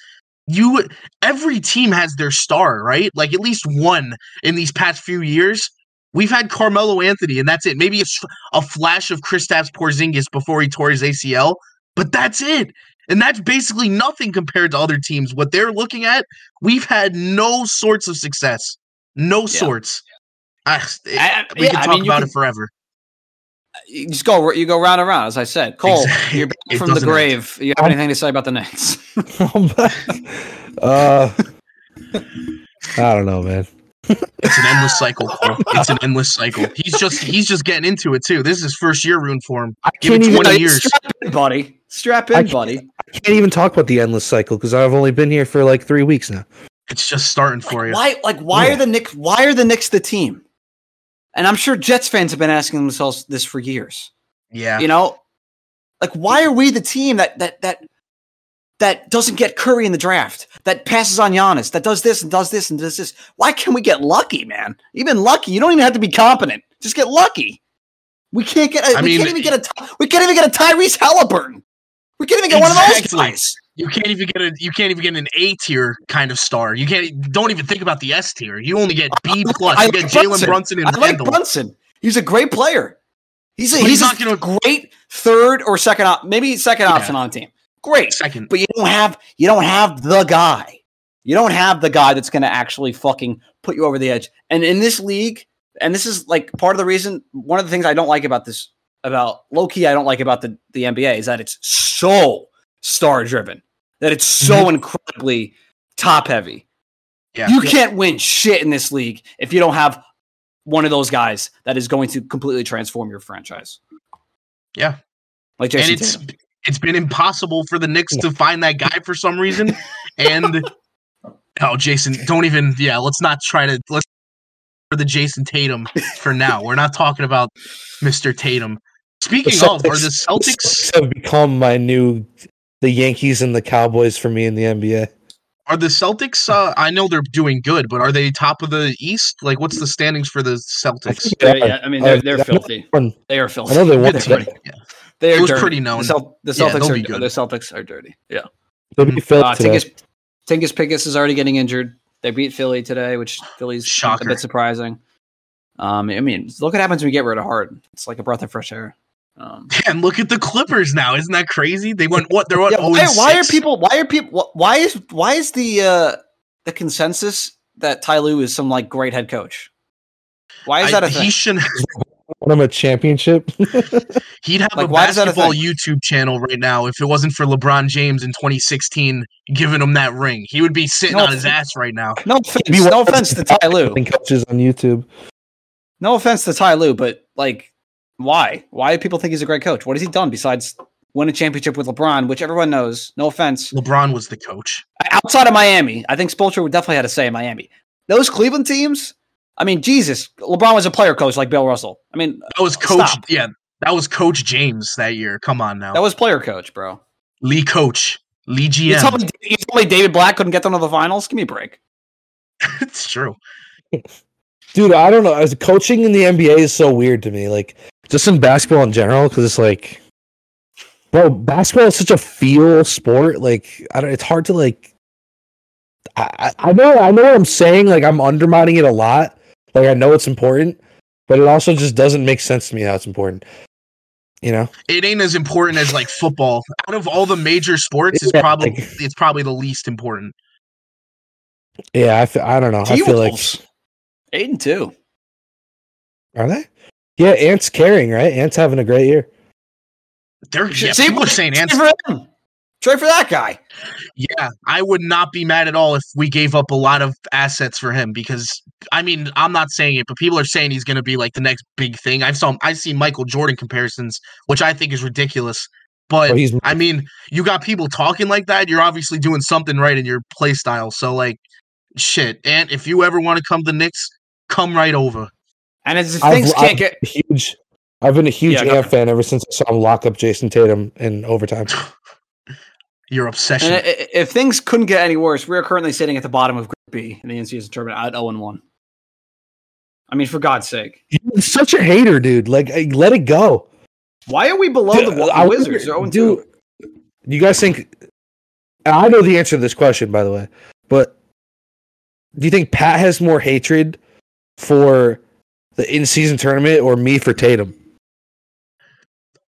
you every team has their star, right? Like at least one in these past few years. We've had Carmelo Anthony and that's it. Maybe a flash of Kristaps Porzingis before he tore his ACL, but that's it. And that's basically nothing compared to other teams. What they're looking at, we've had no sorts of success. No sorts. Ah, it- I- we yeah, can I talk mean, about can- it forever. You just go you go round and round, as I said. Cole, Exactly. you're back from the doesn't end. grave. You have anything to say about the Knicks? uh, I don't know, man. It's an endless cycle. Cole. It's an endless cycle. He's just he's just getting into it too. This is his first year ruined for him. I Give can't it even. 20 I years. Strap in, buddy. Strap in, can't- buddy. can't even talk about the endless cycle because I've only been here for like three weeks now. It's just starting for you. Why like why Yeah. are the Knicks why are the Knicks the team? And I'm sure Jets fans have been asking themselves this for years. Yeah. You know, like why are we the team that that that that doesn't get Curry in the draft, that passes on Giannis, that does this and does this and does this? Why can't we get lucky, man? Even lucky, you don't even have to be competent. Just get lucky. We can't get. A, I we mean, can't even get a. We can't even get a Tyrese Halliburton. We can't even get one of those guys. You can't even get a you can't even get an A tier kind of star. You can't don't even think about the S tier. You only get B plus. I You get Jalen Brunson and I like Randle. Brunson. He's a great player. He's a, he's, he's not a gonna- great third or second op, maybe second Yeah. option on the team. Great. Second. but you don't have you don't have the guy. You don't have the guy that's going to actually fucking put you over the edge. And in this league, and this is like part of the reason. One of the things I don't like about this, about low key, I don't like about the the NBA is that it's so star driven. That it's so mm-hmm. incredibly top heavy. Yeah. You can't win shit in this league if you don't have one of those guys that is going to completely transform your franchise. Yeah. Like Jayson and it's Tatum. it's been impossible for the Knicks to find that guy for some reason. And oh, Jayson, don't even. Yeah, let's not try to let's for the Jayson Tatum for now. We're not talking about Mr. Tatum. Speaking of, are the Celtics have become my new the Yankees and the Cowboys for me in the NBA. are the Celtics? Uh, I know they're doing good, but are they top of the East? Like, what's the standings for the Celtics? They're- yeah, I mean, they're, they're I filthy. They are filthy. I know they won. Pretty- yeah. They are It was dirty. pretty known. The, Cel- the Celtics they'll are good. the Celtics are dirty. Yeah. They'll be filled Uh, I today. think it's Tingus Pickett is already getting injured. They beat Philly today, which Philly's Shocker. a bit surprising. Um, I mean, look what happens when we get rid of Harden. It's like a breath of fresh air. Um, And look at the Clippers now. Isn't that crazy? They went what? They're what? yeah, oh, why, why are people? Why are people? Why is why is the uh, the consensus that Ty Lue is some like great head coach? Why is I- that a he thing? should. Won him a championship. He'd have Like, a why is that a basketball? YouTube channel right now if it wasn't for LeBron James in 2016 giving him that ring. He would be sitting No, on his ass right now. No offense, no offense to Ty Lue. Playing coaches on YouTube. No offense to Ty Lue, but like, why? Why do people think he's a great coach? What has he done besides win a championship with LeBron, which everyone knows? No offense. LeBron was the coach. Outside of Miami, I think Spoelstra would definitely had a say in Miami. Those Cleveland teams, I mean, Jesus, LeBron was a player coach like Bill Russell. I mean, That was coach. Stop. Yeah, that was Coach James that year. Come on now, that was player coach, bro. Lee Coach, Lee You told, GM. me, you told me David Blatt couldn't get them to the finals? Give me a break. it's true. Dude, I don't know. As coaching in the NBA is so weird to me. Like just in basketball in general, because it's like, bro, basketball is such a feel sport. Like, I don't. It's hard to like. I I- I know I know what I'm saying. Like I'm undermining it a lot. Like I know it's important, but it also just doesn't make sense to me how it's important. You know? It ain't as important as like football. Out of all the major sports, it's Yeah, probably like- it's probably the least important. Yeah, I, I don't know. I feel like T-Wolves. eight and two. are they? Yeah, Ant's carrying right. Ant's having a great year. They're yeah, See, people are saying Ants- for him. Trade for that guy. Yeah, I would not be mad at all if we gave up a lot of assets for him because I mean I'm not saying it, but people are saying he's going to be like the next big thing. I've saw I see Michael Jordan comparisons, which I think is ridiculous. But Well, he's I mean, you got people talking like that. You're obviously doing something right in your play style. So like, shit. And if you ever want to come to the Knicks, come right over. And as if things I've- can't get huge. I've been a huge Yeah, go Ant fan ever since I saw him lock up Jayson Tatum in overtime. Your obsession. And i- i- if things couldn't get any worse, we are currently sitting at the bottom of Group B in the NCAA tournament at 0 1. I mean, for God's sake. You're such a hater, dude. Like, let it go. Why are we below Dude, the, the I Wizards? wonder- They're 0 2. dude, you guys think? I know the answer to this question, by the way, but do you think Pat has more hatred for the in-season tournament or me for Tatum?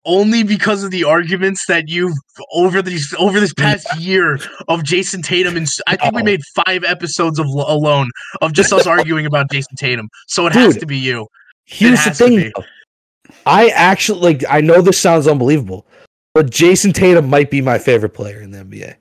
only because of the arguments that you've over these over this past year of Jayson Tatum and I think we oh. made five episodes of alone of just us arguing about Jayson Tatum. So it has to be you. Here's the thing. I actually like. I know this sounds unbelievable, but Jayson Tatum might be my favorite player in the NBA.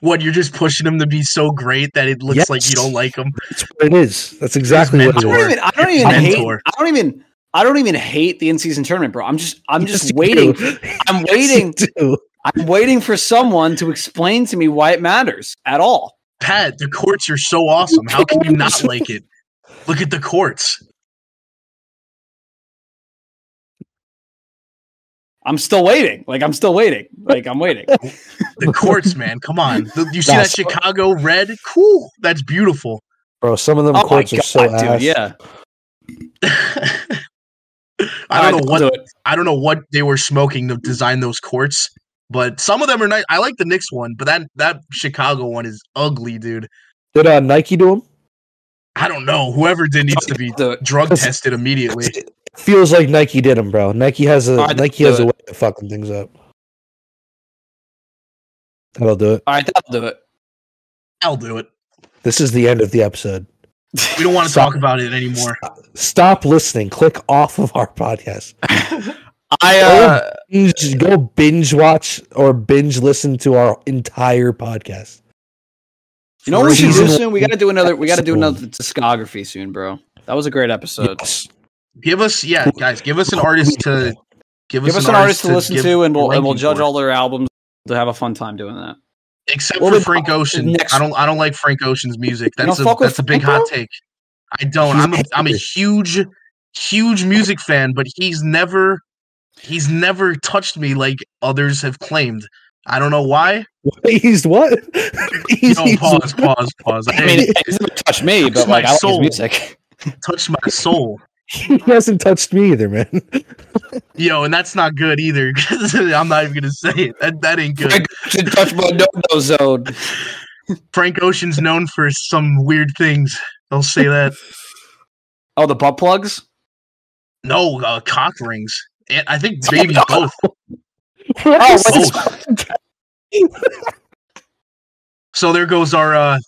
What you're just pushing him to be so great that it looks like you don't like him. That's what it is. That's exactly what it I don't even, I don't even hate. I don't even. I don't even hate the in-season tournament, bro. I'm just. I'm Yes, just you waiting. do. I'm Yes, waiting. do. I'm waiting for someone to explain to me why it matters at all. Pat, the courts are so awesome. How can you not like it? Look at the courts. I'm still waiting. Like I'm still waiting. Like I'm waiting. The courts, man. Come on. The- you see that That's- Chicago red? Cool. That's beautiful. Bro, some of them oh my courts are so dude! ass. Yeah. I don't right, know what I'll do it. I don't know what they were smoking to design those courts, but some of them are nice. I like the Knicks one, but that that Chicago one is ugly, dude. Did uh, Nike do them? I don't know. Whoever did needs to be I'll do it. drug tested immediately. It feels like Nike did them, bro. Nike has a All right, Nike do has a way of fucking things up. That'll do it. All right, that'll do it. I'll do it. This is the end of the episode. We don't want to talk about it anymore. Stop listening. Click off of our podcast. I uh, Binge- Go binge watch or binge listen to our entire podcast. you know what we should do soon? We got to do another. We got to do another discography soon, bro. That was a great episode. Yes. Give us, yeah, guys, give us an artist to give, Give us an artist to listen to, and we'll and we'll judge all their albums to have a fun time doing that. Except Well, for Frank Ocean, I don't. I don't like Frank Ocean's music. That's a that's a big hot take. I don't. I'm a, I'm a huge, huge music fan, but he's never, he's never touched me like others have claimed. I don't know why. He's what? He's, No, pause, pause, pause. I mean, it doesn't touch me, but like my I like his soul. music. touched my soul. He hasn't touched me either, man. Yo, and that's not good either. I'm not even gonna say it. That that ain't good. Should touch my no-no zone. Frank Ocean's known for some weird things. I'll say that. Oh, the butt plugs. No, uh, cock rings. And I think maybe both. What is what's this? So there goes our. uh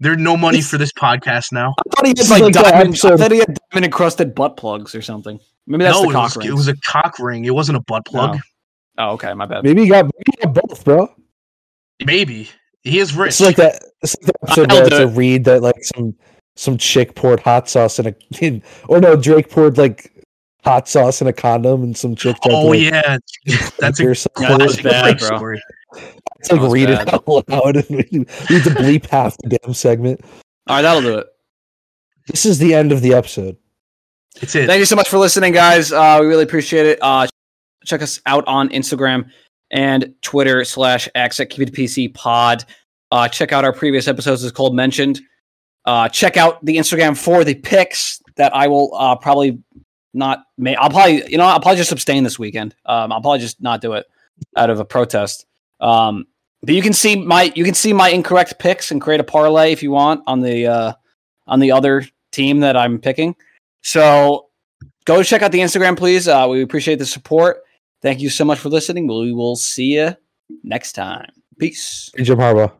There's no money for this podcast now. I thought he This had like, like diamond. I thought he had diamond encrusted butt plugs or something. Maybe that's no, the it cock was, rings. it was a cock ring. It wasn't a butt oh. plug. Oh. Oh, okay, my bad. Maybe you got, maybe you got both, bro. Maybe he is rich. It's like that. It's like that episode I'll where it's a read that like some some chick poured hot sauce in a, or no, Drake poured like hot sauce in a condom, and some chick. tried to, oh like, yeah, that's or a something. Yeah, that was classic bad, bro. story. It's like read bad. it out loud, and we we need to bleep half the damn segment. All right, that'll do it. This is the end of the episode. It's it. Thank you so much for listening, guys. Uh, we really appreciate it. Uh, check us out on Instagram and Twitter slash X at Keep It PC Pod. Uh, check out our previous episodes, as Cole mentioned. Uh, check out the Instagram for the picks that I will uh, probably not make. I'll probably, you know, I'll probably just abstain this weekend. Um, I'll probably just not do it out of a protest. Um, but you can see my you can see my incorrect picks and create a parlay if you want on the uh, on the other team that I'm picking. So go check out the Instagram, please. Uh, we appreciate the support. Thank you so much for listening. We will see you next time. Peace. Jim Harbaugh.